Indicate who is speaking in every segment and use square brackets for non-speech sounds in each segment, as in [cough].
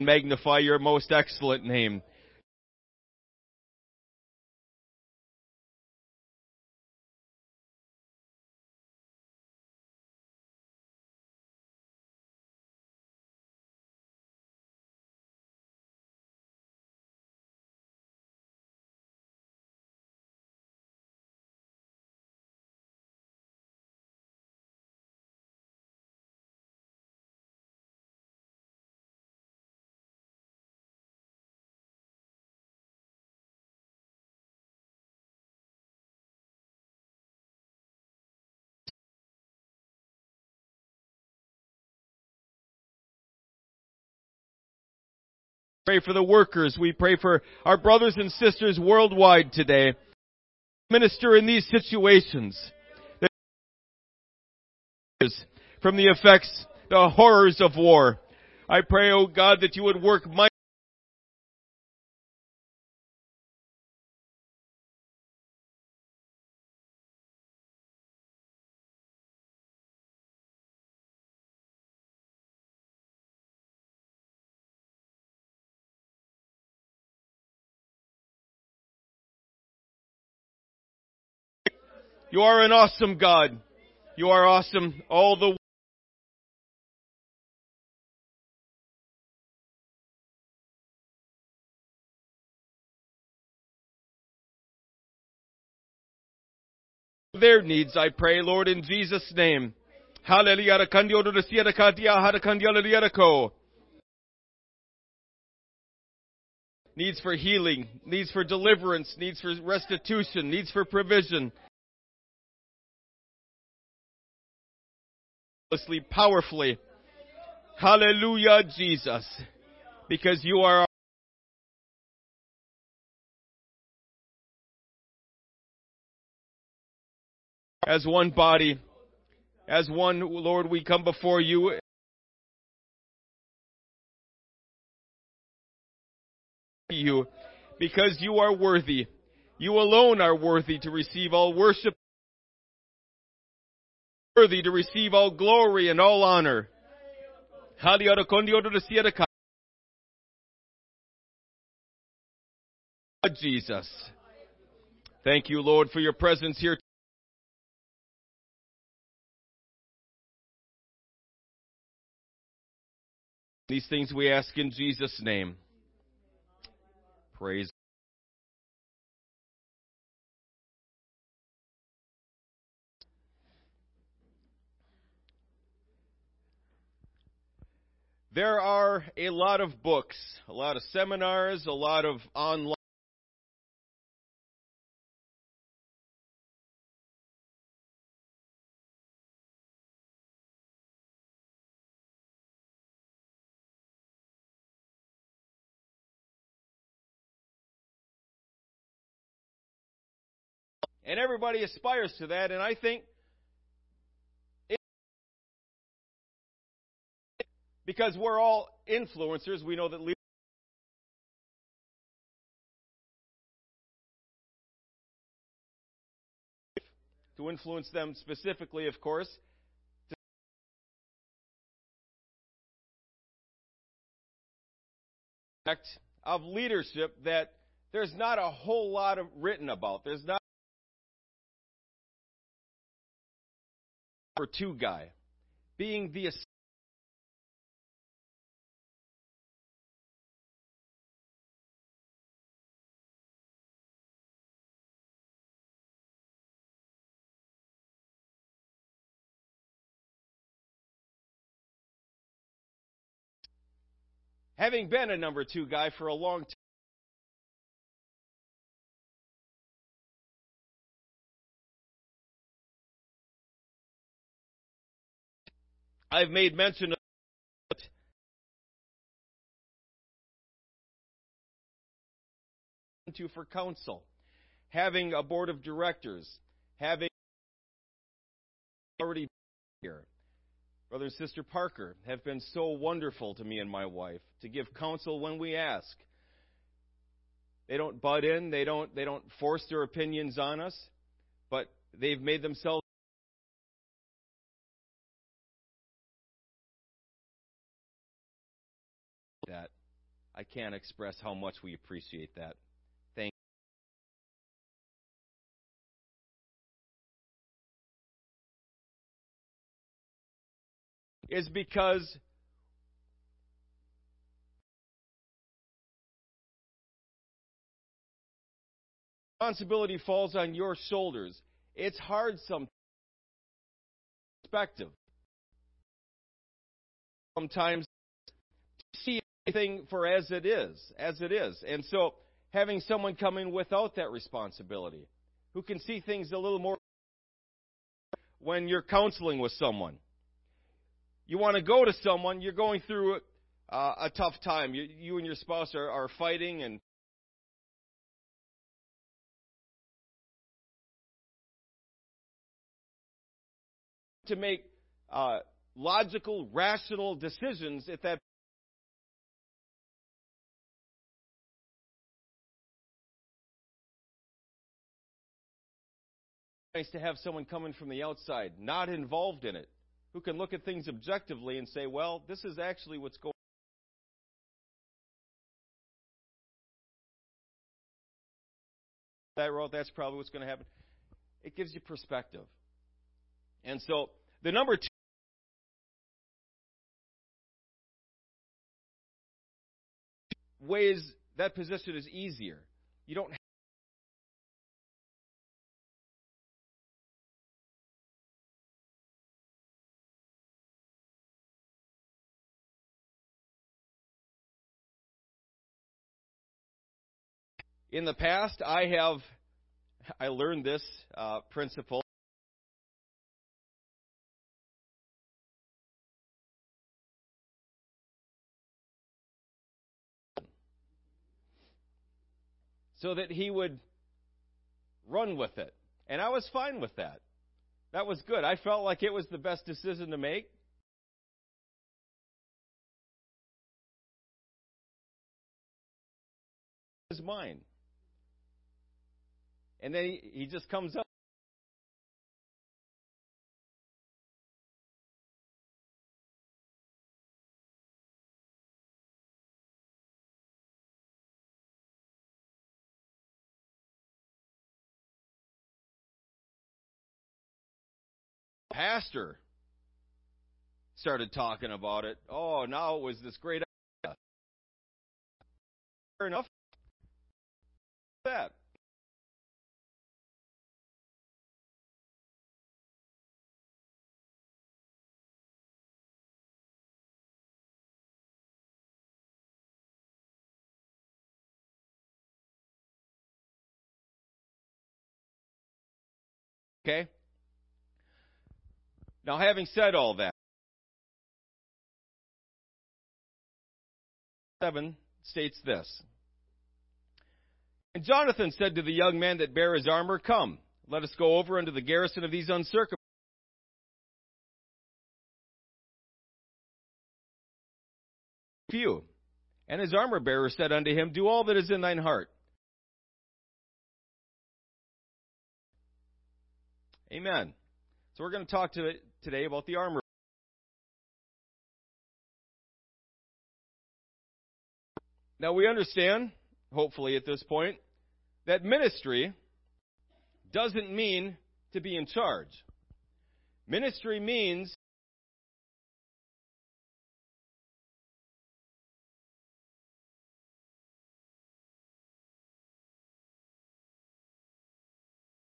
Speaker 1: magnify your most excellent name. Pray for the workers. We pray for our brothers and sisters worldwide today. Minister in these situations. From the effects, the horrors of war. I pray, O oh God, that you would work mighty You are an awesome God. You are awesome all the their needs, I pray, Lord, in Jesus' name. Hallelujah. Needs for healing, needs for deliverance, needs for restitution, needs for provision. Powerfully. Hallelujah, Jesus. Because you are as one body, as one, Lord, we come before you. You, because you are worthy. You alone are worthy to receive all worship worthy to receive all glory and all honor. Jesus. Thank you, Lord, for your presence here. These things we ask in Jesus' name. Praise There are a lot of books, a lot of seminars, a lot of online And everybody aspires to that, and I think Because we're all influencers, we know that leaders to influence them specifically, of course. Of leadership that there's not a whole lot of written about. There's not for two guy being the having been a number two guy for a long time. I've made mention of it. to for council, having a board of directors, having already here. Brother and Sister Parker have been so wonderful to me and my wife to give counsel when we ask. They don't butt in, they don't they don't force their opinions on us, but they've made themselves that I can't express how much we appreciate that. Is because responsibility falls on your shoulders. It's hard sometimes. Perspective. Sometimes to see everything for as it is, as it is. And so having someone come in without that responsibility, who can see things a little more when you're counseling with someone. You want to go to someone, you're going through uh, a tough time. You, you and your spouse are, are fighting and to make uh, logical, rational decisions at that nice to have someone coming from the outside, not involved in it, who can look at things objectively and say, well, this is actually what's going that road, that's probably what's going to happen. It gives you perspective. And so the number two ways that position is easier. You don't In the past, I have I learned this uh, principle. So that he would run with it. And I was fine with that. That was good. I felt like it was the best decision to make. Is mine. And then he, he just comes up. Pastor started talking about it. Oh, now it was this great idea. Fair enough. Okay? Now, having said all that, 7 states this. And Jonathan said to the young man that bare his armor, Come, let us go over unto the garrison of these uncircumcised. Few. And his armor bearer said unto him, Do all that is in thine heart. Amen. So we're going to talk to today about the armor. Now we understand, hopefully at this point, that ministry doesn't mean to be in charge. Ministry means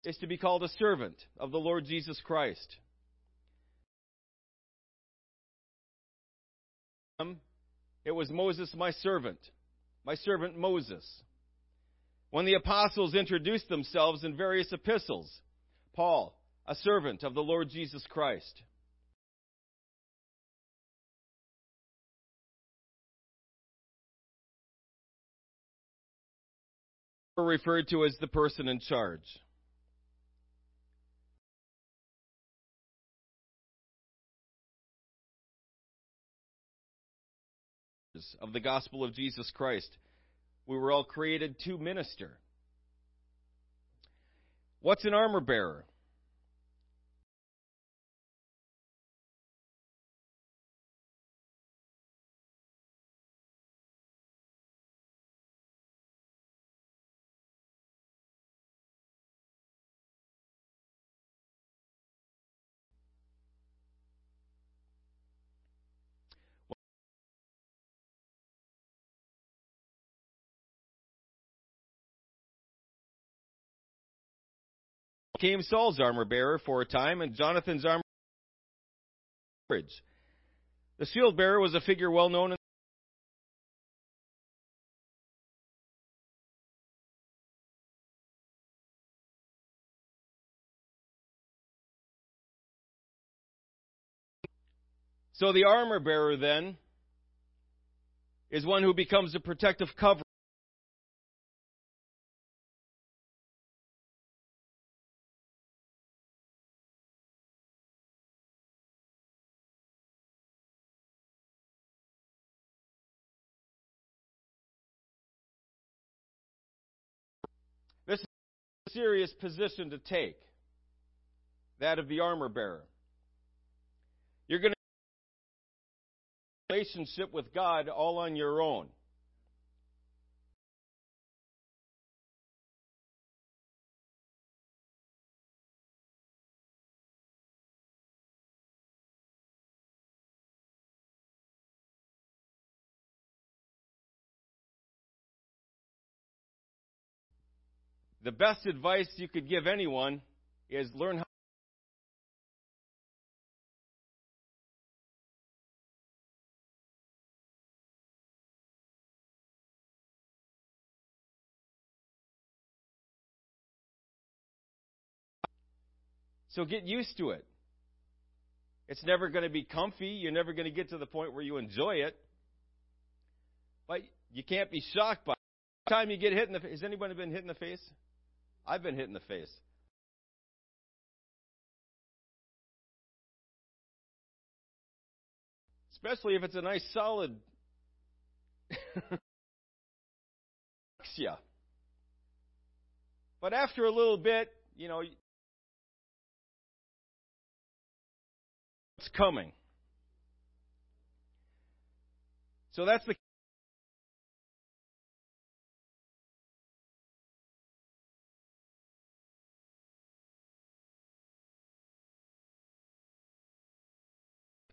Speaker 1: is to be called a servant of the Lord Jesus Christ. Um, it was Moses, my servant, my servant Moses. When the apostles introduced themselves in various epistles, Paul, a servant of the Lord Jesus Christ. referred to as the person in charge. Of the gospel of Jesus Christ. We were all created to minister. What's an armor bearer? Became Saul's armor bearer for a time, and Jonathan's armor. The shield bearer was a figure well known in So the armor bearer then is one who becomes a protective cover. Serious position to take, that of the armor bearer. You're going to relationship with God all on your own. The best advice you could give anyone is learn how So get used to it. It's never going to be comfy. You're never going to get to the point where you enjoy it. But you can't be shocked by it. Time you get hit in the. Has anybody been hit in the face? I've been hit in the face. Especially if it's a nice solid. [laughs] But after a little bit, you know, It's coming. So that's the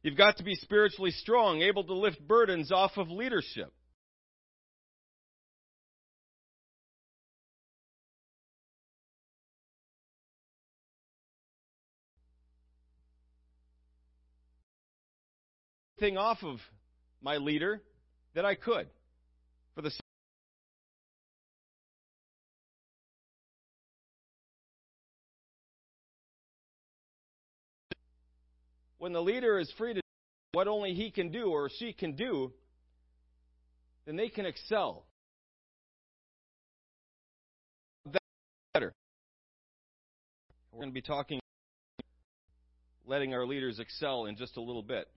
Speaker 1: You've got to be spiritually strong, able to lift burdens off of leadership. thing off of my leader that I could for the when the leader is free to do what only he can do or she can do, then they can excel. better. We're going to be talking letting our leaders excel in just a little bit.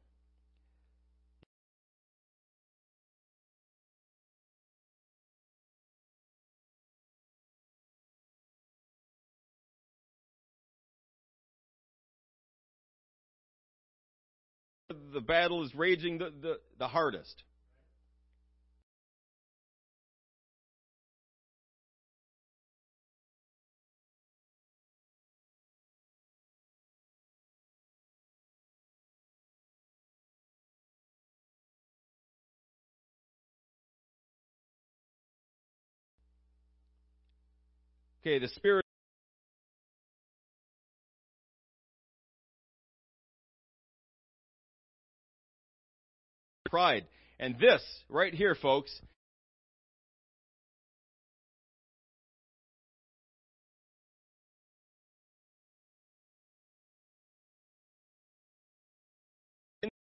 Speaker 1: The battle is raging the, the, the hardest. Okay, the spirit pride. And this, right here, folks,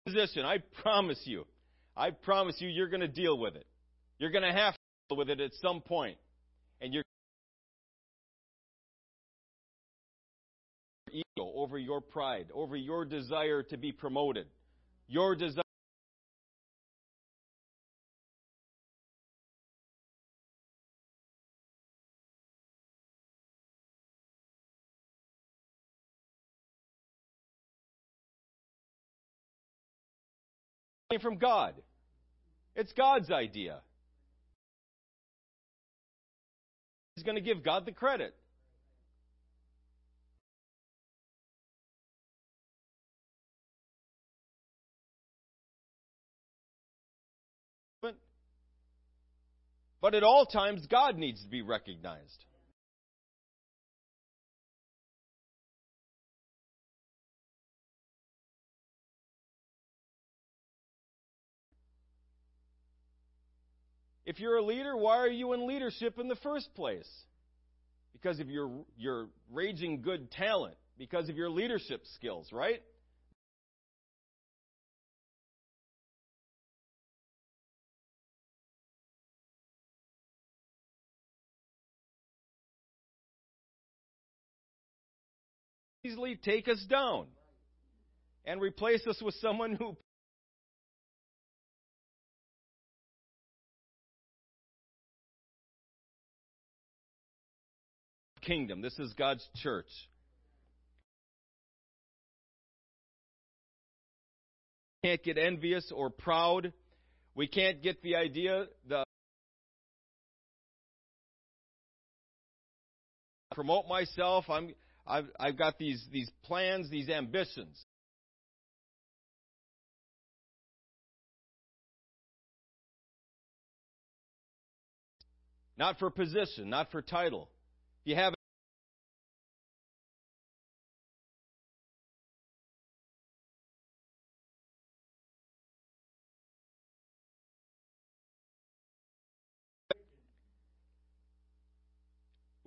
Speaker 1: position, I promise you, I promise you, you're going to deal with it. You're going to have to deal with it at some point. And you're ego over your pride, over your desire to be promoted, your desire from God. It's God's idea. He's going to give God the credit. But, but at all times, God needs to be recognized. If you're a leader, why are you in leadership in the first place? Because of your, your raging good talent, because of your leadership skills, right? Easily take us down and replace us with someone who kingdom. This is God's church. Can't get envious or proud. We can't get the idea the promote myself. I'm I've I've got these these plans, these ambitions. Not for position, not for title. If you have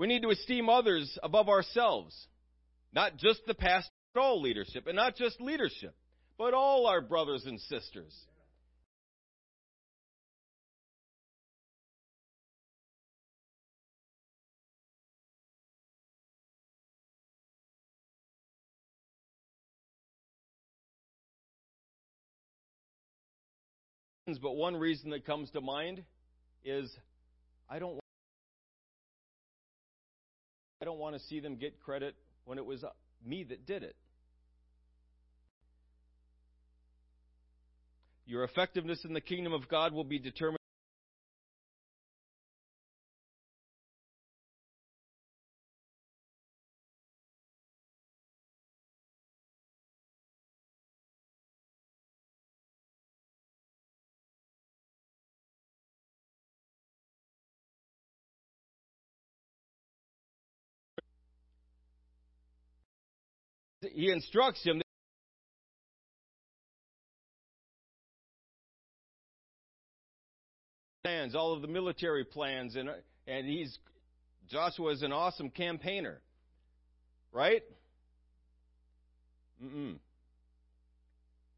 Speaker 1: We need to esteem others above ourselves. Not just the but all leadership. And not just leadership, but all our brothers and sisters. But one reason that comes to mind is I don't I don't want to see them get credit when it was me that did it. Your effectiveness in the kingdom of God will be determined. He instructs him plans, all of the military plans, and and he's Joshua is an awesome campaigner, right? Mm-mm.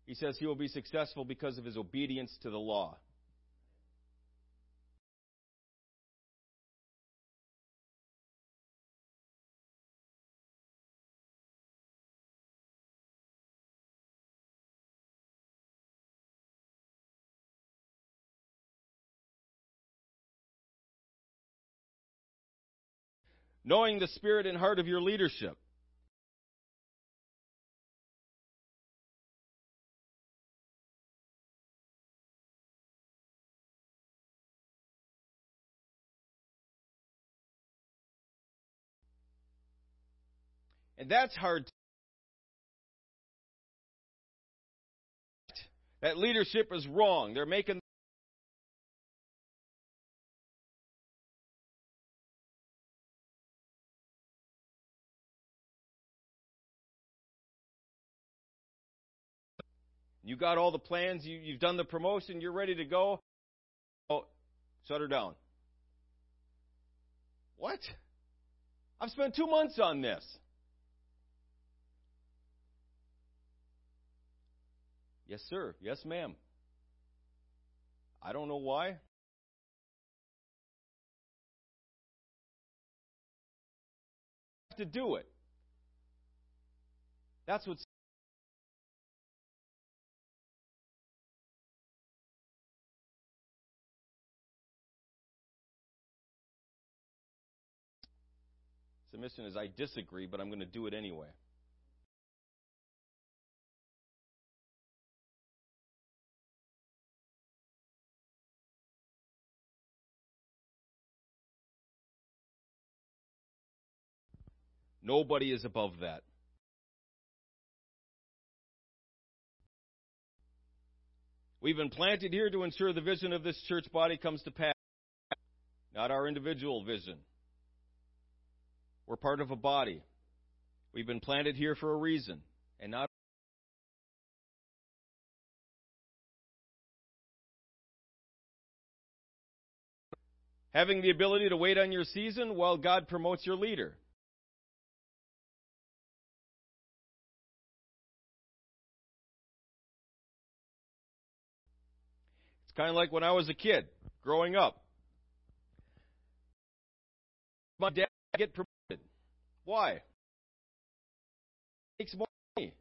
Speaker 1: He says he will be successful because of his obedience to the law. Knowing the spirit and heart of your leadership. And that's hard. That leadership is wrong. They're making You got all the plans, you, you've done the promotion, you're ready to go. Oh, shut her down. What? I've spent two months on this. Yes, sir. Yes, ma'am. I don't know why. To do it. That's what's submission is I disagree, but I'm going to do it anyway. Nobody is above that. We've been planted here to ensure the vision of this church body comes to pass, not our individual vision. We're part of a body. We've been planted here for a reason, and not Having the ability to wait on your season while God promotes your leader. It's kind of like when I was a kid growing up. My dad get promoted. Why? Makes more money.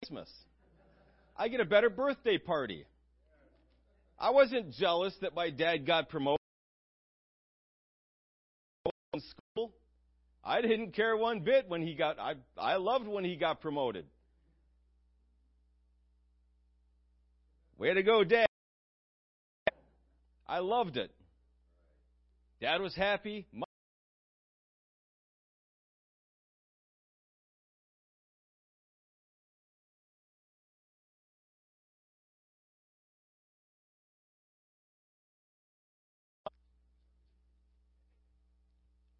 Speaker 1: Christmas. I get a better birthday party. I wasn't jealous that my dad got promoted in school. I didn't care one bit when he got I I loved when he got promoted. Way to go, Dad. I loved it. Dad was happy.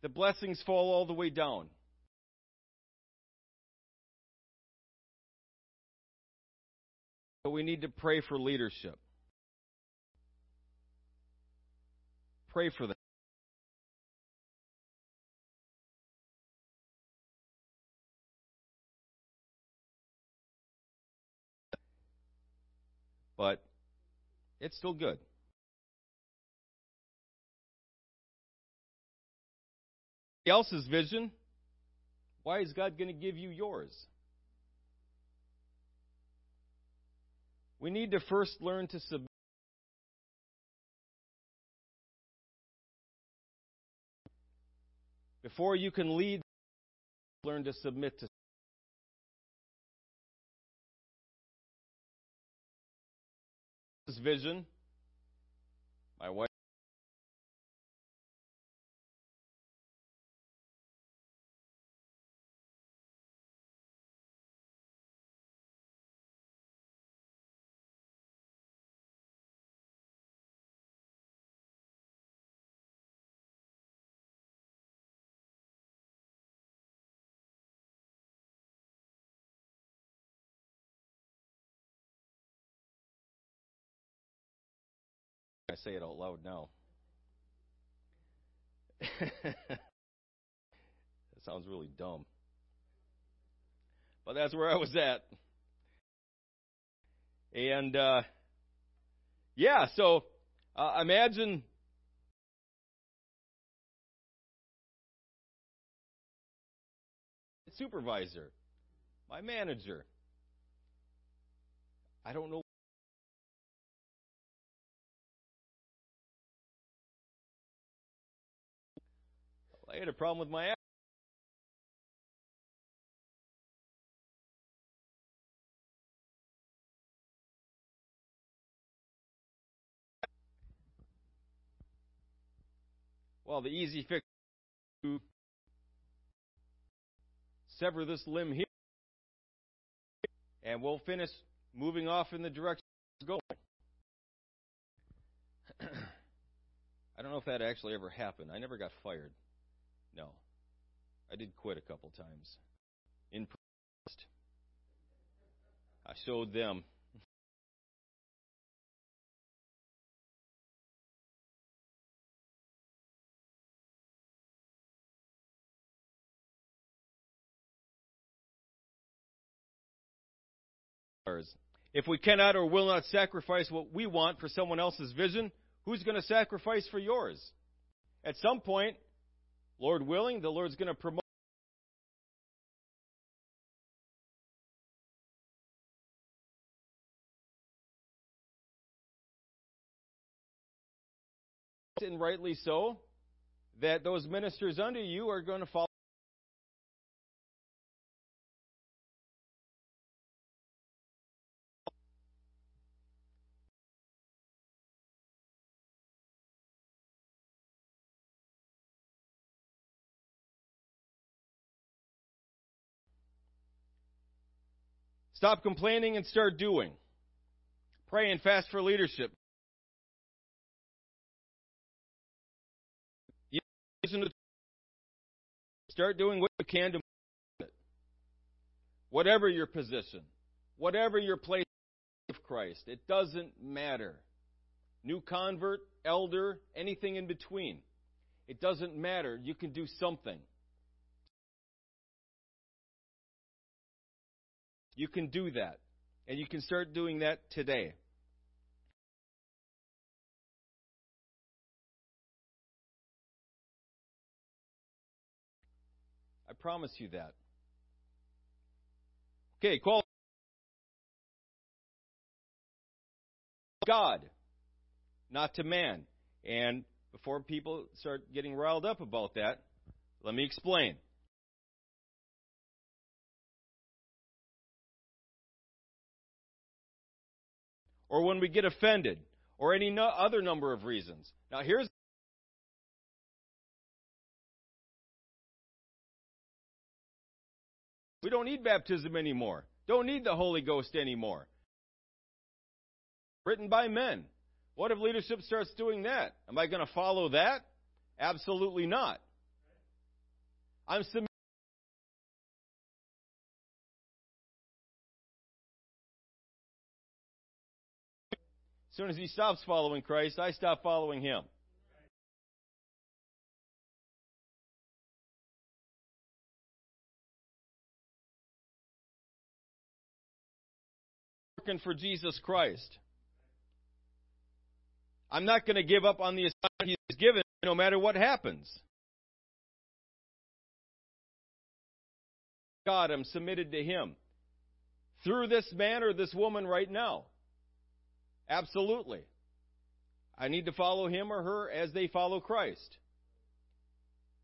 Speaker 1: the blessings fall all the way down. But we need to pray for leadership. Pray for them. But it's still good. else's vision, why is God going to give you yours? We need to first learn to submit. Before you can lead, learn to submit to. This vision, my wife. Say it out loud now. [laughs] that sounds really dumb. But that's where I was at. And, uh, yeah, so uh, imagine supervisor, my manager. I don't know I had a problem with my Well, the easy fix to sever this limb here, and we'll finish moving off in the direction it's going. [clears throat] I don't know if that actually ever happened. I never got fired. No. I did quit a couple times. In protest. I showed them. If we cannot or will not sacrifice what we want for someone else's vision, who's going to sacrifice for yours? At some point, Lord willing, the Lord's going to promote. And rightly so, that those ministers under you are going to follow. Stop complaining and start doing. Pray and fast for leadership. Start doing what you can to it. Whatever your position, whatever your place of Christ. It doesn't matter. New convert, elder, anything in between. It doesn't matter. You can do something. You can do that. And you can start doing that today. I promise you that. Okay, call God, not to man. And before people start getting riled up about that, let me explain. Or when we get offended, or any no other number of reasons. Now, here's We don't need baptism anymore. Don't need the Holy Ghost anymore. Written by men. What if leadership starts doing that? Am I going to follow that? Absolutely not. I'm submitting. As soon as he stops following Christ, I stop following him. Working for Jesus Christ. I'm not going to give up on the assignment He's given no matter what happens. God, I'm submitted to Him. Through this man or this woman right now. Absolutely. I need to follow him or her as they follow Christ.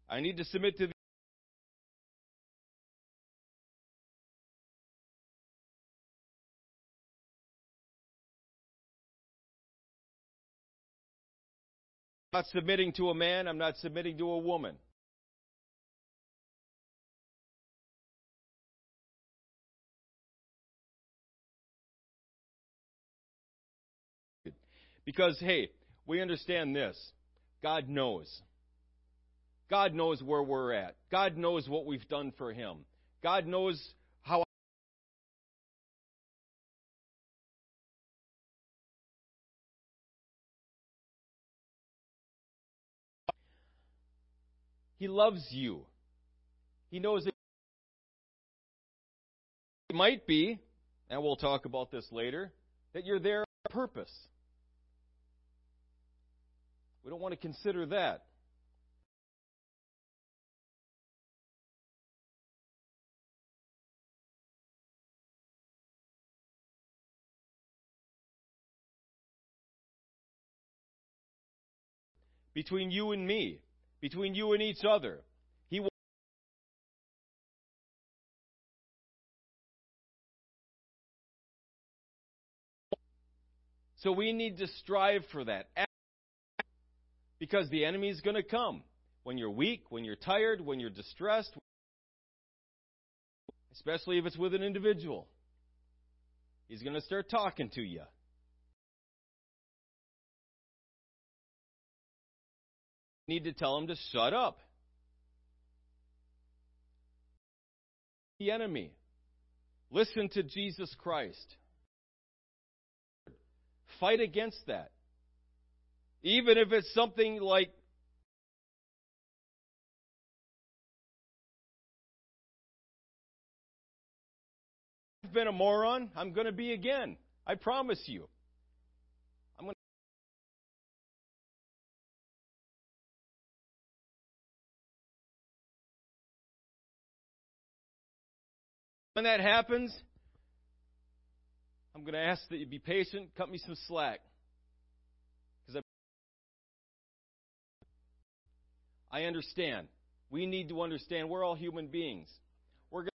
Speaker 1: I need to submit to the I'm not submitting to a man, I'm not submitting to a woman. Because, hey, we understand this. God knows. God knows where we're at. God knows what we've done for Him. God knows how. He loves you. He knows that it might be, and we'll talk about this later, that you're there on purpose. We don't want to consider that. Between you and me, between you and each other. He So we need to strive for that. Because the enemy is going to come when you're weak, when you're tired, when you're distressed, especially if it's with an individual. He's going to start talking to you. You need to tell him to shut up. The enemy. Listen to Jesus Christ. Fight against that. Even if it's something like I've been a moron, I'm going to be again. I promise you. I'm going When that happens, I'm going to ask that you be patient, cut me some slack. I understand. We need to understand we're all human beings. We're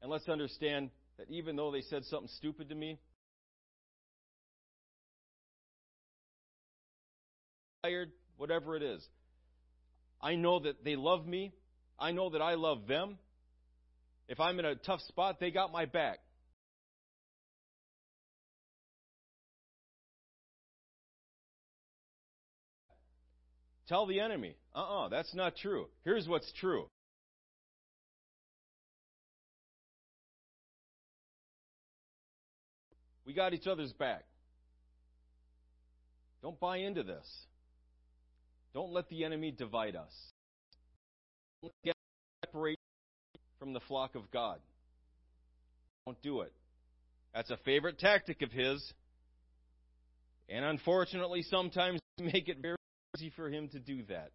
Speaker 1: and let's understand that even though they said something stupid to me, tired, whatever it is, I know that they love me. I know that I love them. If I'm in a tough spot, they got my back. Tell the enemy, uh uh-uh, uh, that's not true. Here's what's true. We got each other's back. Don't buy into this. Don't let the enemy divide us. Don't get separate from the flock of God. Don't do it. That's a favorite tactic of his. And unfortunately, sometimes [laughs] make it very easy for him to do that.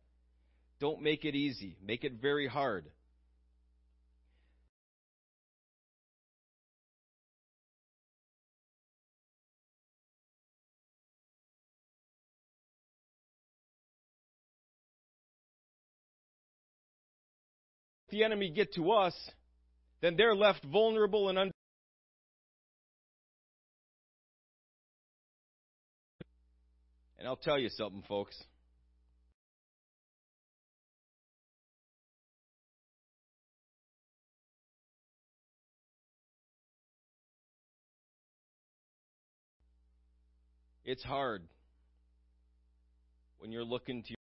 Speaker 1: Don't make it easy. Make it very hard. the enemy get to us, then they're left vulnerable and under. And I'll tell you something, folks. It's hard when you're looking to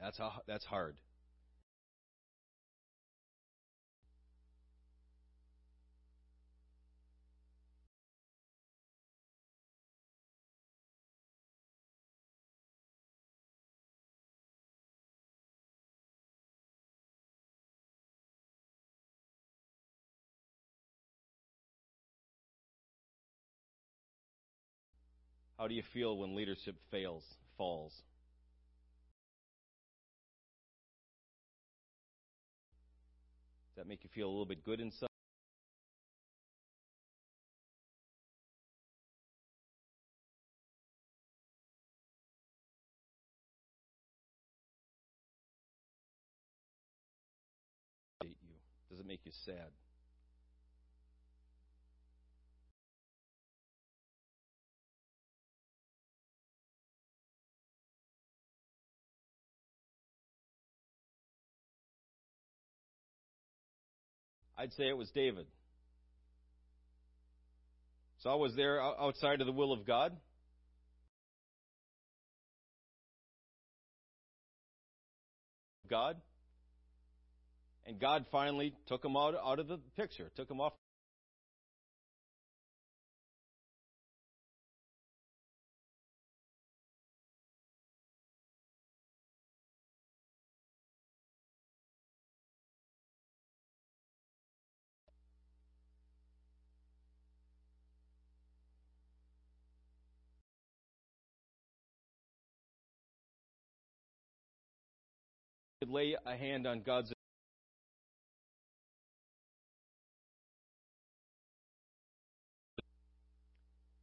Speaker 1: That's how, that's hard. How do you feel when leadership fails, falls? Does that make you feel a little bit good inside? Does it make you sad? I'd say it was David. Saul was there uh, outside of the will of God. God. And God finally took him out, out of the picture, took him off lay a hand on God's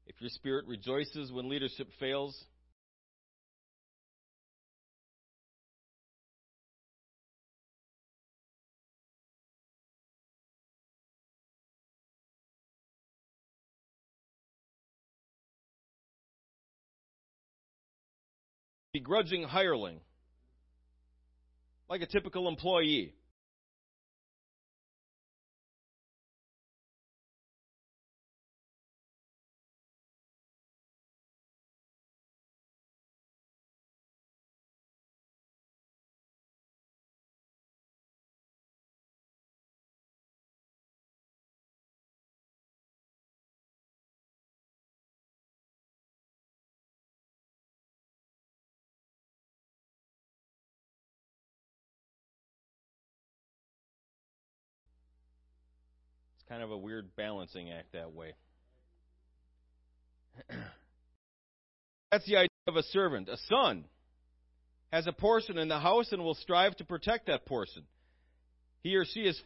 Speaker 1: If your spirit rejoices when leadership fails, begrudging hireling like a typical employee. Kind of a weird balancing act that way. [clears throat] That's the idea of a servant. A son has a portion in the house and will strive to protect that portion. He or she is,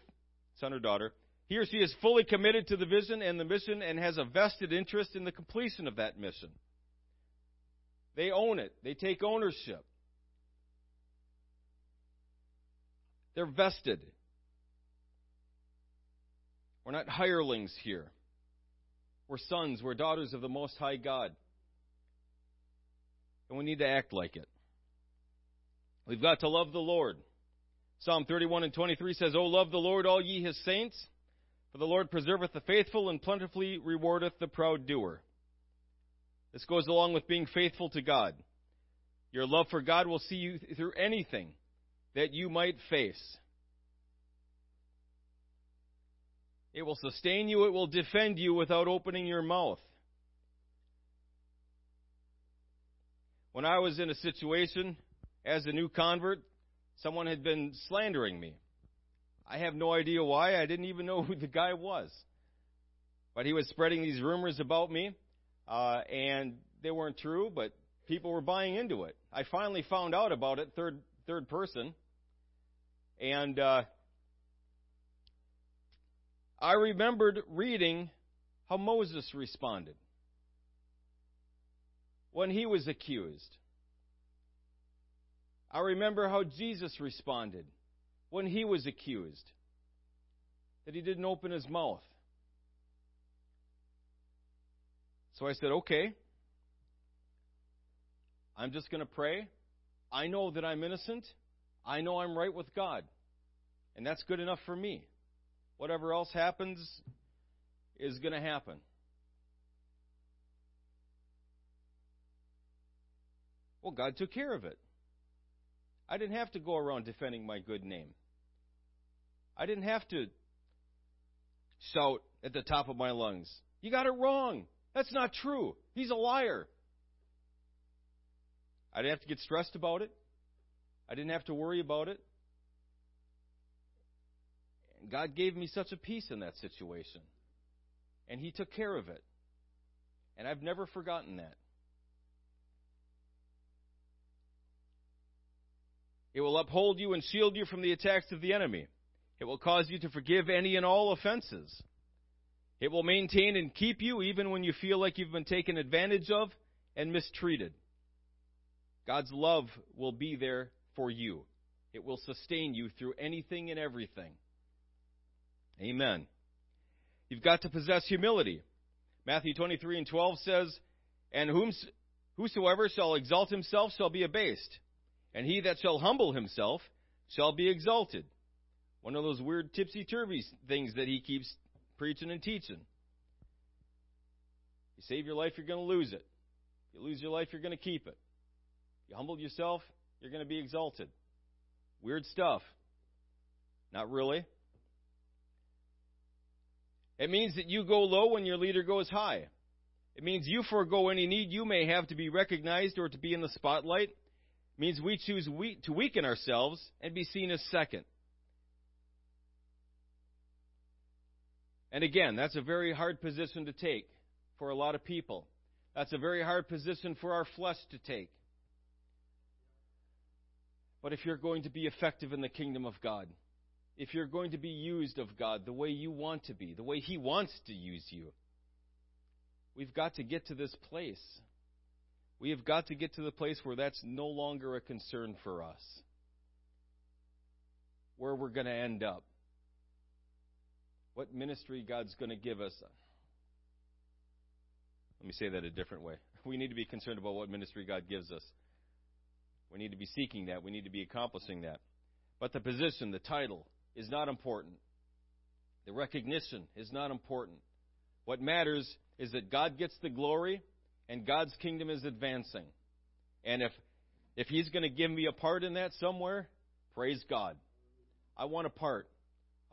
Speaker 1: son or daughter, he or she is fully committed to the vision and the mission and has a vested interest in the completion of that mission. They own it, they take ownership. They're vested. We're not hirelings here. We're sons, we're daughters of the Most High God. And we need to act like it. We've got to love the Lord. Psalm 31 and 23 says, O love the Lord, all ye his saints. For the Lord preserveth the faithful and plentifully rewardeth the proud doer. This goes along with being faithful to God. Your love for God will see you through anything that you might face. It will sustain you, it will defend you without opening your mouth. When I was in a situation as a new convert, someone had been slandering me. I have no idea why. I didn't even know [laughs] who the guy was. But he was spreading these rumors about me, uh, and they weren't true, but people were buying into it. I finally found out about it, third third person, and uh, I remembered reading how Moses responded when he was accused. I remember how Jesus responded when he was accused, that he didn't open his mouth. So I said, okay, I'm just going to pray. I know that I'm innocent. I know I'm right with God. And that's good enough for me. Whatever else happens is going to happen. Well, God took care of it. I didn't have to go around defending my good name. I didn't have to shout at the top of my lungs, You got it wrong. That's not true. He's a liar. I didn't have to get stressed about it. I didn't have to worry about it. God gave me such a peace in that situation. And He took care of it. And I've never forgotten that. It will uphold you and shield you from the attacks of the enemy. It will cause you to forgive any and all offenses. It will maintain and keep you even when you feel like you've been taken advantage of and mistreated. God's love will be there for you. It will sustain you through anything and everything. Amen. You've got to possess humility. Matthew 23 and 12 says, And whosoever shall exalt himself shall be abased and he that shall humble himself shall be exalted. One of those weird tipsy turvy things that he keeps preaching and teaching. You save your life, you're going to lose it. You lose your life, you're going to keep it. You humble yourself, you're going to be exalted. Weird stuff. Not really. It means that you go low when your leader goes high. It means you forego any need you may have to be recognized or to be in the spotlight It means we choose to weaken ourselves and be seen as second. And again, that's a very hard position to take for a lot of people. That's a very hard position for our flesh to take. But if you're going to be effective in the kingdom of God, if you're going to be used of God the way you want to be, the way He wants to use you, we've got to get to this place we have got to get to the place where that's no longer a concern for us. Where we're going to end up. What ministry God's going to give us. Let me say that a different way. [laughs] We need to be concerned about what ministry God gives us. We need to be seeking that. We need to be accomplishing that. But the position, the title, is not important. The recognition is not important. What matters is that God gets the glory and God's kingdom is advancing. And if if he's going to give me a part in that somewhere, praise God. I want a part.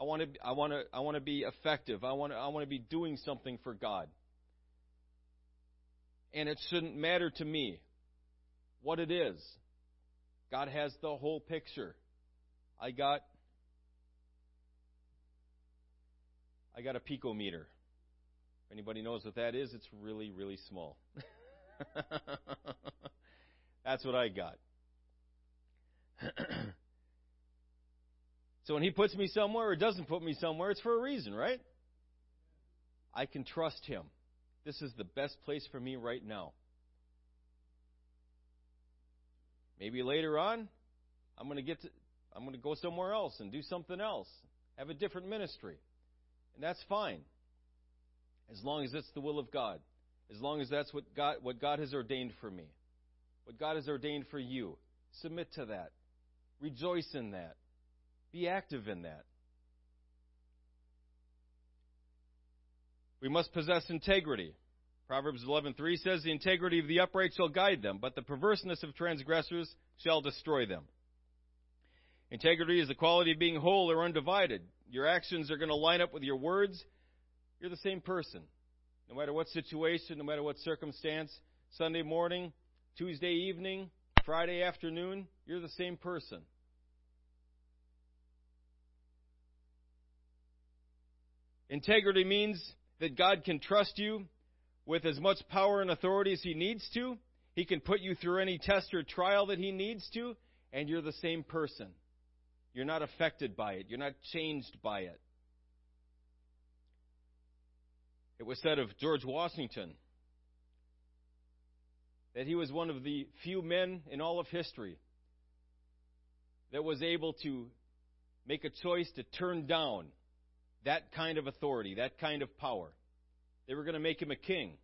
Speaker 1: I want to I want to I want to be effective. I want to, I want to be doing something for God. And it shouldn't matter to me what it is. God has the whole picture. I got I got a picometer. If anybody knows what that is, it's really, really small. [laughs] That's what I got. [clears throat] so when he puts me somewhere or doesn't put me somewhere, it's for a reason, right? I can trust him. This is the best place for me right now. Maybe later on, I'm going to get to I'm going to go somewhere else and do something else, have a different ministry. And that's fine as long as it's the will of God, as long as that's what God, what God has ordained for me, what God has ordained for you. Submit to that. Rejoice in that. Be active in that. We must possess integrity. Proverbs 11:3 says, "The integrity of the upright shall guide them, but the perverseness of transgressors shall destroy them." Integrity is the quality of being whole or undivided. Your actions are going to line up with your words. You're the same person. No matter what situation, no matter what circumstance, Sunday morning, Tuesday evening, Friday afternoon, you're the same person. Integrity means that God can trust you with as much power and authority as He needs to. He can put you through any test or trial that He needs to, and you're the same person. You're not affected by it, you're not changed by it. It was said of George Washington that he was one of the few men in all of history that was able to make a choice to turn down that kind of authority, that kind of power. They were going to make him a king.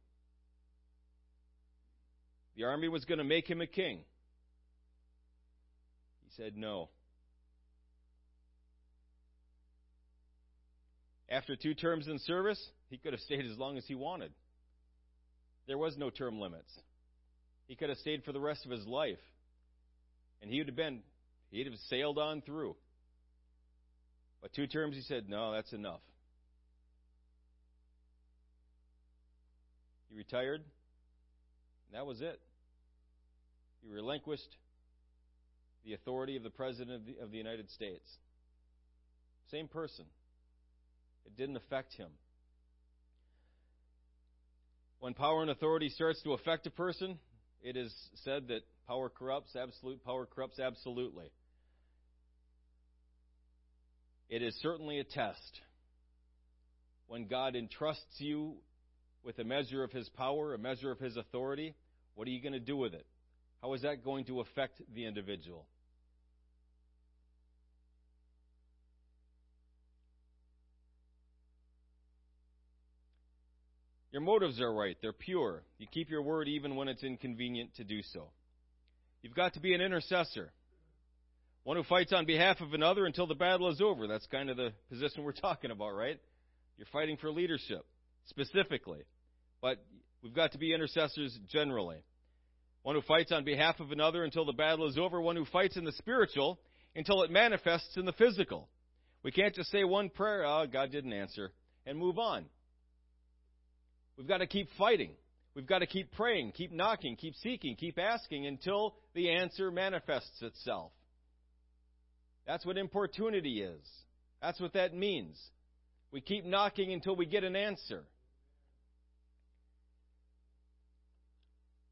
Speaker 1: The army was going to make him a king. He said no. After two terms in service, he could have stayed as long as he wanted. There was no term limits. He could have stayed for the rest of his life. And he would have been, he'd have sailed on through. But two terms, he said, no, that's enough. He retired. And that was it. He relinquished the authority of the President of the, of the United States. Same person. It didn't affect him. When power and authority starts to affect a person, it is said that power corrupts, absolute power corrupts absolutely. It is certainly a test. When God entrusts you with a measure of His power, a measure of His authority, what are you going to do with it? How is that going to affect the individual? Your motives are right. They're pure. You keep your word even when it's inconvenient to do so. You've got to be an intercessor. One who fights on behalf of another until the battle is over. That's kind of the position we're talking about, right? You're fighting for leadership, specifically. But we've got to be intercessors generally. One who fights on behalf of another until the battle is over. One who fights in the spiritual until it manifests in the physical. We can't just say one prayer, oh, God didn't answer, and move on. We've got to keep fighting. We've got to keep praying, keep knocking, keep seeking, keep asking until the answer manifests itself. That's what importunity is. That's what that means. We keep knocking until we get an answer.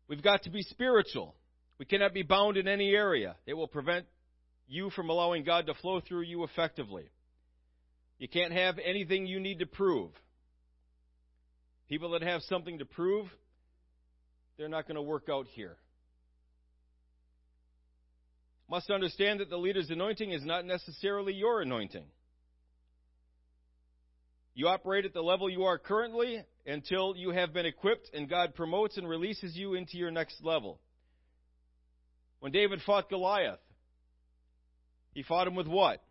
Speaker 1: We've got to be spiritual. We cannot be bound in any area. It will prevent you from allowing God to flow through you effectively. You can't have anything you need to prove. People that have something to prove, they're not going to work out here. Must understand that the leader's anointing is not necessarily your anointing. You operate at the level you are currently until you have been equipped and God promotes and releases you into your next level. When David fought Goliath, he fought him with what?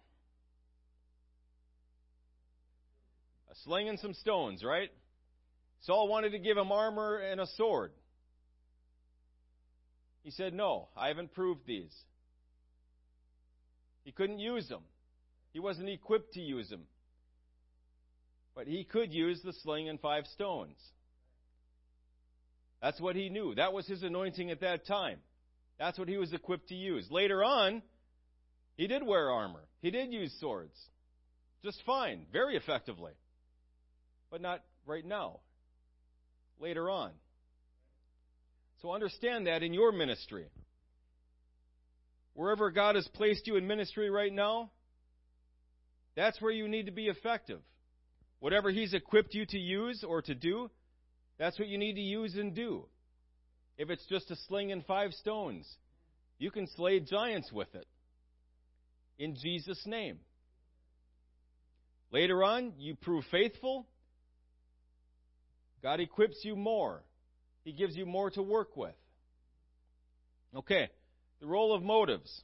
Speaker 1: A sling and some stones, right? Saul wanted to give him armor and a sword. He said, No, I haven't proved these. He couldn't use them. He wasn't equipped to use them. But he could use the sling and five stones. That's what he knew. That was his anointing at that time. That's what he was equipped to use. Later on, he did wear armor. He did use swords. Just fine, very effectively. But not right now later on. So understand that in your ministry. Wherever God has placed you in ministry right now, that's where you need to be effective. Whatever He's equipped you to use or to do, that's what you need to use and do. If it's just a sling and five stones, you can slay giants with it. In Jesus' name. Later on, you prove faithful, God equips you more. He gives you more to work with. Okay, the role of motives.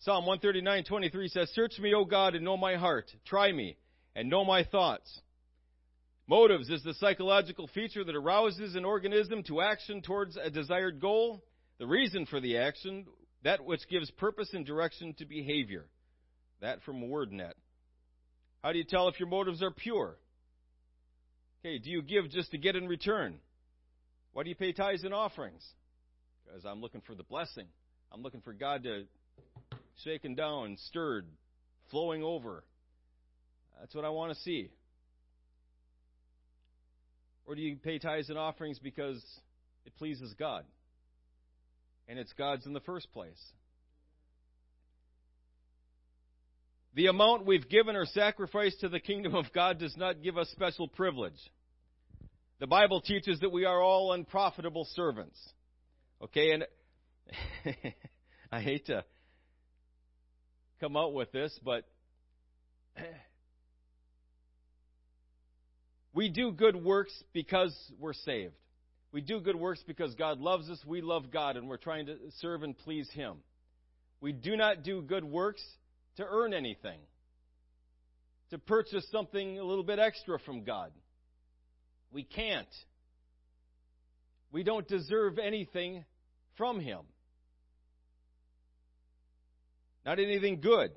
Speaker 1: Psalm 139:23 says, "Search me, O God, and know my heart. Try me and know my thoughts. Motives is the psychological feature that arouses an organism to action towards a desired goal, the reason for the action, that which gives purpose and direction to behavior. That from WordNet. How do you tell if your motives are pure? Okay, do you give just to get in return? Why do you pay tithes and offerings? Because I'm looking for the blessing. I'm looking for God to shaken down, stirred, flowing over. That's what I want to see. Or do you pay tithes and offerings because it pleases God? And it's God's in the first place. The amount we've given or sacrificed to the kingdom of God does not give us special privilege. The Bible teaches that we are all unprofitable servants. Okay, and [laughs] I hate to come out with this, but [clears throat] we do good works because we're saved. We do good works because God loves us, we love God, and we're trying to serve and please Him. We do not do good works to earn anything, to purchase something a little bit extra from God. We can't. We don't deserve anything from Him. Not anything good.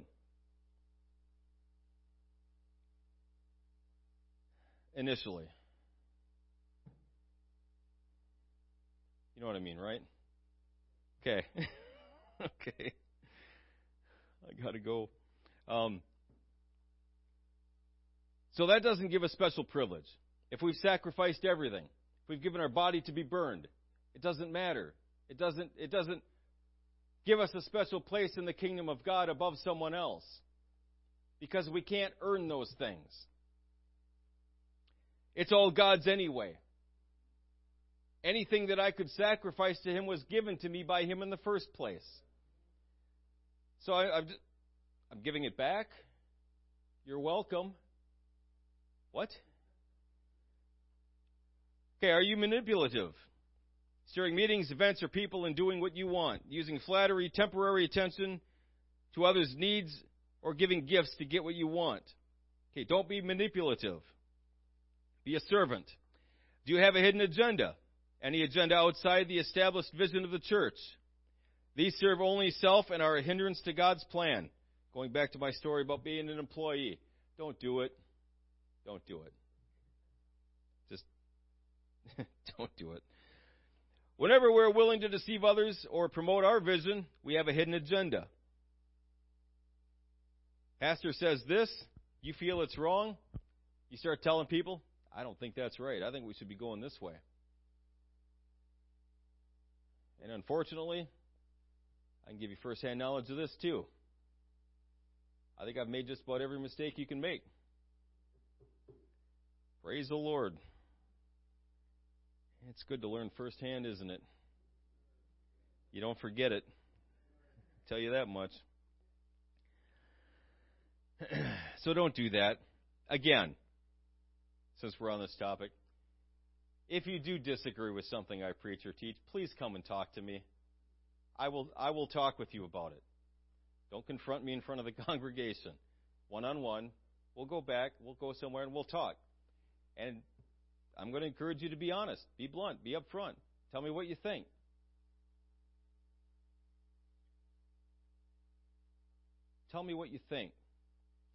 Speaker 1: Initially. You know what I mean, right? Okay. [laughs] okay. I got to go. Um, so that doesn't give us special privilege. If we've sacrificed everything, if we've given our body to be burned, it doesn't matter. It doesn't, it doesn't give us a special place in the kingdom of God above someone else because we can't earn those things. It's all God's anyway. Anything that I could sacrifice to Him was given to me by Him in the first place. So I, am I'm giving it back. You're welcome. What? Okay, are you manipulative? Steering meetings, events, or people and doing what you want, using flattery, temporary attention to others' needs, or giving gifts to get what you want. Okay, don't be manipulative. Be a servant. Do you have a hidden agenda? Any agenda outside the established vision of the church? These serve only self and are a hindrance to God's plan. Going back to my story about being an employee. Don't do it. Don't do it. Just [laughs] don't do it. Whenever we're willing to deceive others or promote our vision, we have a hidden agenda. Pastor says this, you feel it's wrong, you start telling people, I don't think that's right. I think we should be going this way. And unfortunately, I can give you firsthand knowledge of this too. I think I've made just about every mistake you can make. Praise the Lord. It's good to learn firsthand, isn't it? You don't forget it. I'll tell you that much. [clears throat] so don't do that. Again, since we're on this topic, if you do disagree with something I preach or teach, please come and talk to me. I will, I will talk with you about it. Don't confront me in front of the [laughs] congregation. One on one, we'll go back, we'll go somewhere, and we'll talk. And I'm going to encourage you to be honest, be blunt, be upfront. Tell me what you think. Tell me what you think.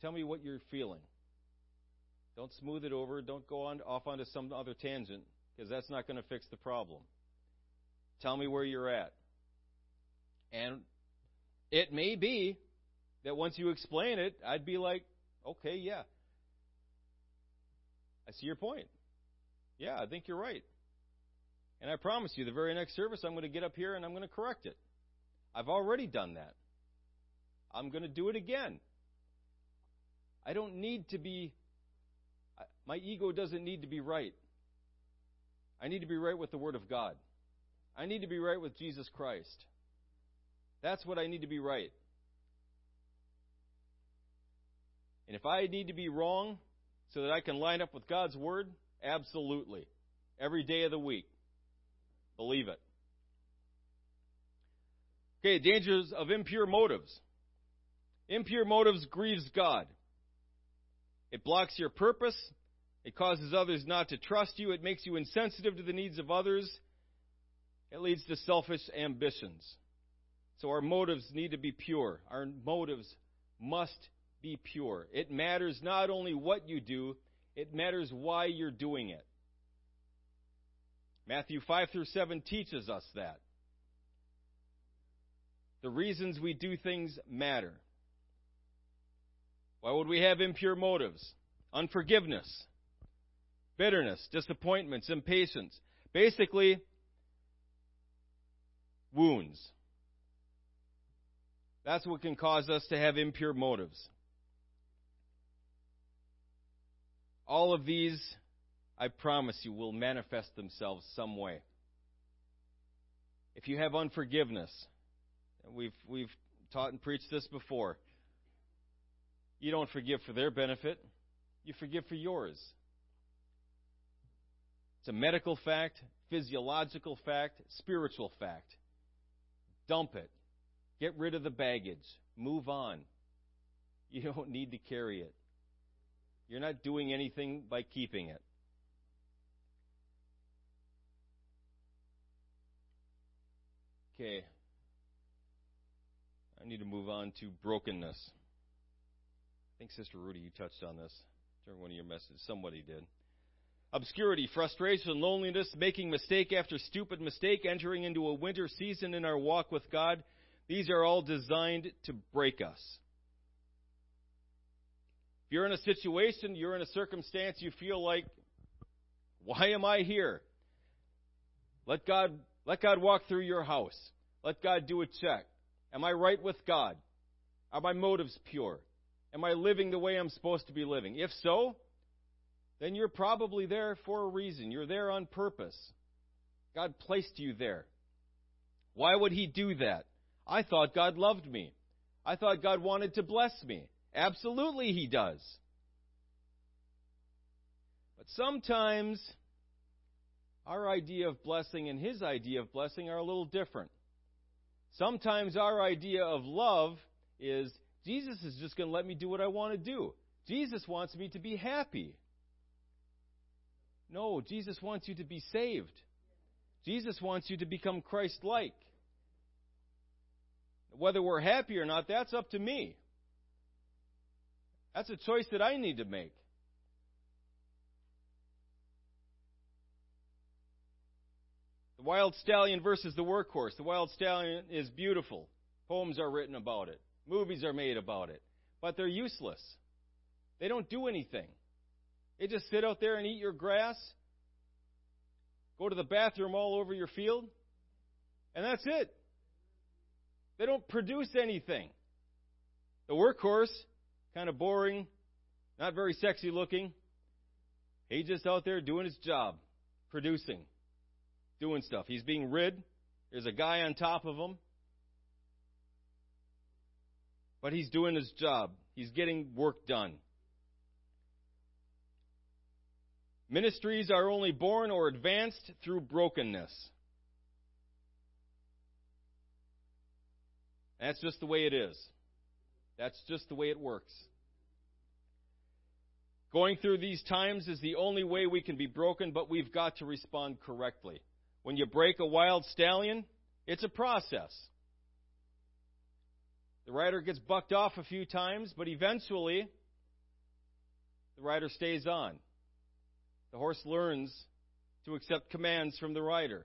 Speaker 1: Tell me what you're feeling. Don't smooth it over. Don't go on off onto some other tangent because that's not going to fix the problem. Tell me where you're at. And it may be that once you explain it, I'd be like, okay, yeah. I see your point. Yeah, I think you're right. And I promise you, the very next service, I'm going to get up here and I'm going to correct it. I've already done that. I'm going to do it again. I don't need to be, my ego doesn't need to be right. I need to be right with the Word of God. I need to be right with Jesus Christ. That's what I need to be right. And if I need to be wrong so that I can line up with God's Word, absolutely. Every day of the week. Believe it. Okay, dangers of impure motives. Impure motives grieves God. It blocks your purpose It causes others not to trust you. It makes you insensitive to the needs of others. It leads to selfish ambitions. So our motives need to be pure. Our motives must be pure. It matters not only what you do, it matters why you're doing it. Matthew 5 through 7 teaches us that. The reasons we do things matter. Why would we have impure motives? Unforgiveness, bitterness, disappointments, impatience. Basically, wounds. That's what can cause us to have impure motives. All of these, I promise you, will manifest themselves some way. If you have unforgiveness, we've, we've taught and preached this before, you don't forgive for their benefit, you forgive for yours. It's a medical fact, physiological fact, spiritual fact. Dump it. Get rid of the baggage. Move on. You [laughs] don't need to carry it. You're not doing anything by keeping it. Okay. I need to move on to brokenness. I think Sister Rudy, you touched on this during one of your messages. Somebody did. Obscurity, frustration, loneliness, making mistake after stupid mistake, entering into a winter season in our walk with God. These are all designed to break us. If you're in a situation, you're in a circumstance, you feel like, why am I here? Let God, let God walk through your house. Let God do a check. Am I right with God? Are my motives pure? Am I living the way I'm supposed to be living? If so, then you're probably there for a reason. You're there on purpose. God placed you there. Why would He do that? I thought God loved me. I thought God wanted to bless me. Absolutely, He does. But sometimes our idea of blessing and His idea of blessing are a little different. Sometimes our idea of love is Jesus is just going to let me do what I want to do. Jesus wants me to be happy. No, Jesus wants you to be saved. Jesus wants you to become Christ like. Whether we're happy or not, that's up to me. That's a choice that I need to make. The wild stallion versus the workhorse. The wild stallion is beautiful. Poems are written about it. Movies are made about it. But they're useless. They don't do anything. They just sit out there and eat your grass, go to the bathroom all over your field, and that's it. They don't produce anything. The workhorse kind of boring, not very sexy looking. He's just out there doing his job, producing, doing stuff. He's being rid. There's a guy on top of him. But he's doing his job. He's getting work done. Ministries are only born or advanced through brokenness. That's just the way it is. That's just the way it works. Going through these times is the only way we can be broken, but we've got to respond correctly. When you break a wild stallion, it's a process. The rider gets bucked off a few times, but eventually the rider stays on. The horse learns to accept commands from the rider.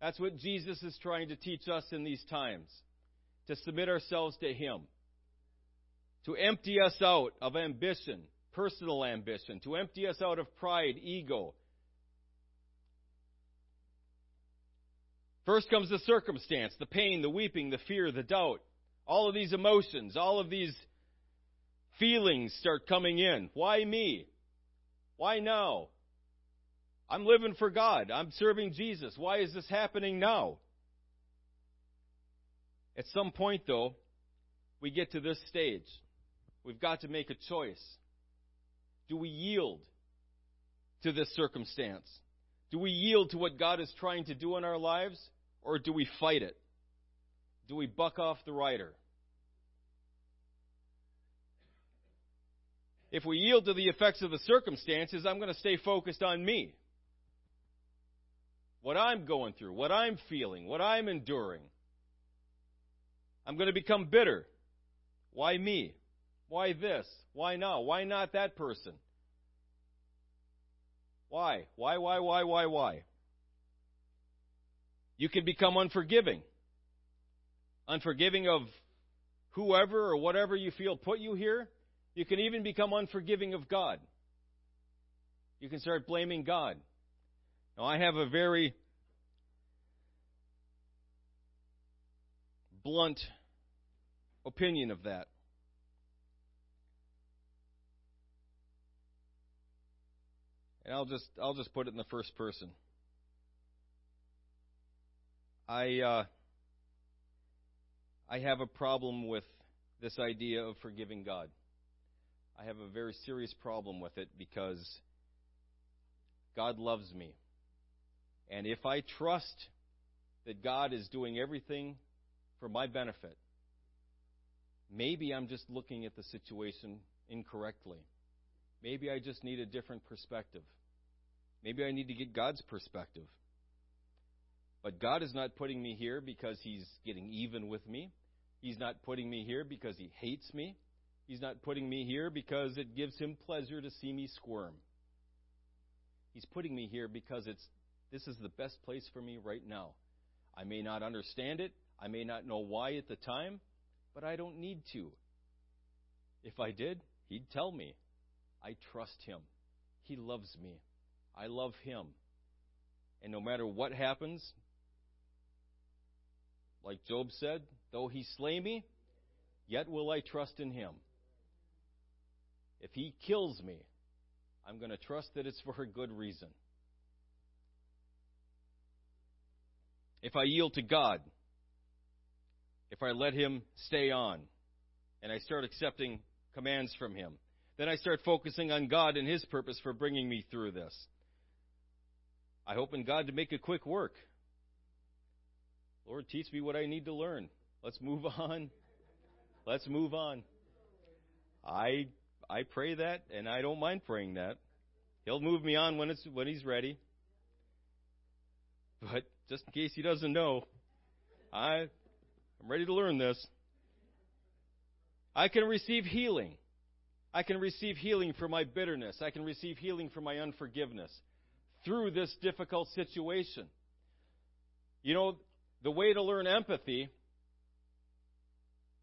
Speaker 1: That's what Jesus is trying to teach us in these times to submit ourselves to Him to empty us out of ambition, personal ambition, to empty us out of pride, ego. First comes the circumstance, the pain, the weeping, the fear, the doubt. All of these emotions, all of these feelings start coming in. Why me? Why now? I'm living for God. I'm serving Jesus. Why is this happening now? At some point, though, we get to this stage. We've got to make a choice. Do we yield to this circumstance? Do we yield to what God is trying to do in our lives, or do we fight it? Do we buck off the rider? If we yield to the effects of the circumstances, I'm going to stay focused on me. What I'm going through, what I'm feeling, what I'm enduring. I'm going to become bitter. Why me? Why this? Why now? Why not that person? Why? Why, why, why, why, why? You can become unforgiving. Unforgiving of whoever or whatever you feel put you here. You can even become unforgiving of God. You can start blaming God. Now, I have a very blunt opinion of that. And I'll just I'll just put it in the first person. I uh, I have a problem with this idea of forgiving God. I have a very serious problem with it because God loves me. And if I trust that God is doing everything for my benefit, maybe I'm just looking at the situation incorrectly. Maybe I just need a different perspective. Maybe I need to get God's perspective. But God is not putting me here because He's getting even with me. He's not putting me here because He hates me. He's not putting me here because it gives Him pleasure to see me squirm. He's putting me here because it's this is the best place for me right now. I may not understand it. I may not know why at the time, but I don't need to. If I did, He'd tell me. I trust Him. He loves me. I love Him. And no matter what happens, like Job said, though He slay me, yet will I trust in Him. If He kills me, I'm going to trust that it's for a good reason. If I yield to God, if I let Him stay on, and I start accepting commands from Him, then I start focusing on God and His purpose for bringing me through this. I hope in God to make a quick work. Lord, teach me what I need to learn. Let's move [laughs] on. Let's move on. I I pray that, and I don't mind praying that. He'll move me on when it's when he's ready. But just in case he doesn't know, I I'm ready to learn this. I can receive healing. I can receive healing for my bitterness. I can receive healing for my unforgiveness through this difficult situation. You know, the way to learn empathy,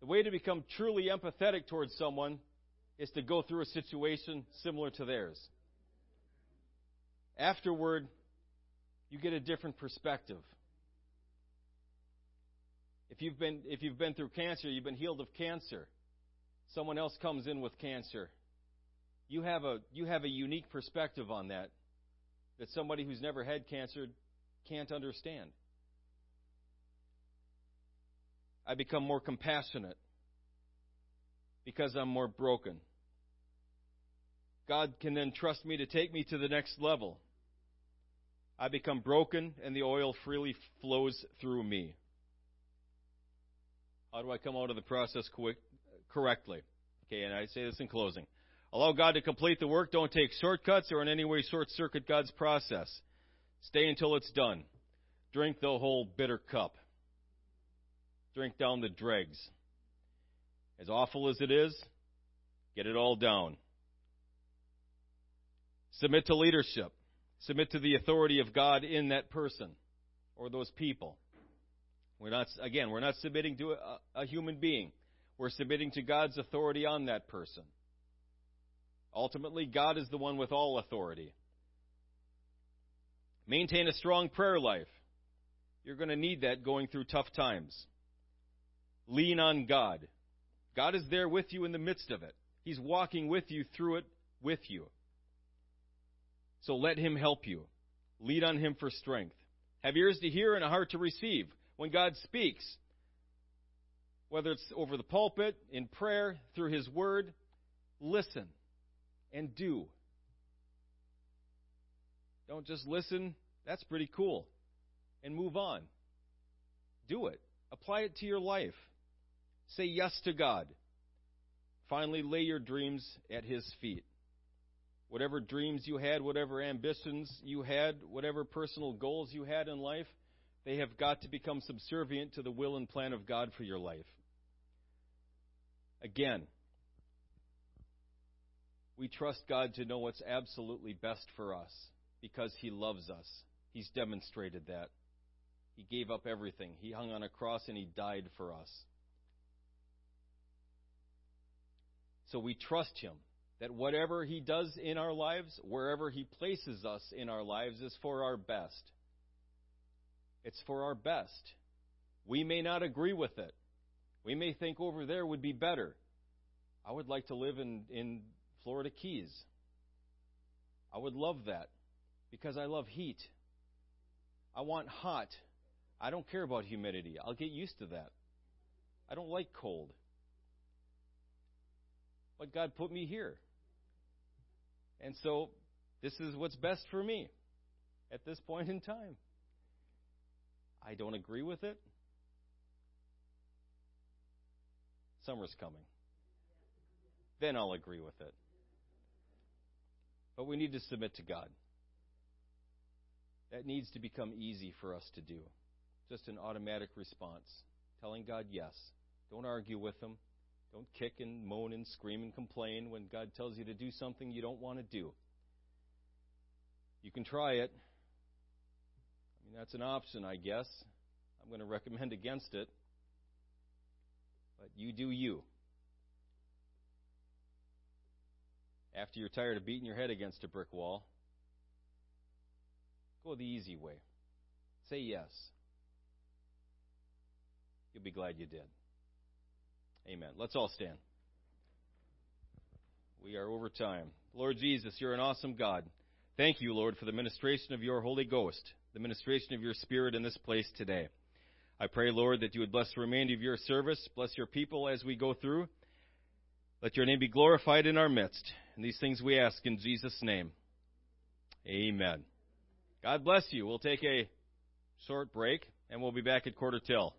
Speaker 1: the way to become truly empathetic towards someone, is to go through a situation similar to theirs. Afterward, you get a different perspective. If you've been if you've been through cancer, you've been healed of cancer. Someone else comes in with cancer. You have a you have a unique perspective on that that somebody who's never had cancer can't understand. I become more compassionate because I'm more broken. God can then trust me to take me to the next level. I become broken and the oil freely flows through me. How do I come out of the process correctly? Okay, and I say this in closing. Allow God to complete the work. Don't take shortcuts or in any way short circuit God's process. Stay until it's done. Drink the whole bitter cup. Drink down the dregs. As awful as it is, get it all down. Submit to leadership. Submit to the authority of God in that person or those people. We're not, again, we're not submitting to a, a human being. We're submitting to God's authority on that person. Ultimately, God is the one with all authority. Maintain a strong prayer life. You're going to need that going through tough times. Lean on God. God is there with you in the midst of it. He's walking with you through it with you. So let Him help you. Lead on Him for strength. Have ears to hear and a heart to receive. When God speaks, whether it's over the pulpit, in prayer, through His Word, listen and do. Don't just listen, that's pretty cool, and move on. Do it. Apply it to your life. Say yes to God. finally lay your dreams at His feet. Whatever dreams you had, whatever ambitions you had, whatever personal goals you had in life, they have got to become subservient to the will and plan of God for your life. Again, we trust God to know what's absolutely best for us because He loves us. He's demonstrated that. He gave up everything. He hung on a cross and He died for us. So we trust Him that whatever He does in our lives, wherever He places us in our lives, is for our best. It's for our best. We may not agree with it. We may think over there would be better. I would like to live in, in Florida Keys. I would love that because I love heat. I want hot. I don't care about humidity. I'll get used to that. I don't like cold. But God put me here. And so this is what's best for me at this point in time. I don't agree with it. Summer's coming. Then I'll agree with it. But we need to submit to God. That needs to become easy for us to do. Just an automatic response. Telling God yes. Don't argue with Him. Don't kick and moan and scream and complain when God tells you to do something you don't want to do. You can try it. Mean, that's an option, I guess. I'm going to recommend against it. But you do you. After you're tired of beating your head against a brick wall, go the easy way. Say yes. You'll be glad you did. Amen. Let's all stand. We are over time. Lord Jesus, you're an awesome God. Thank you, Lord, for the ministration of your Holy Ghost, the ministration of your Spirit in this place today. I pray, Lord, that you would bless the remainder of your service, bless your people as we go through. Let your name be glorified in our midst. And these things we ask in Jesus' name. Amen. God bless you. We'll take a short break and we'll be back at quarter till.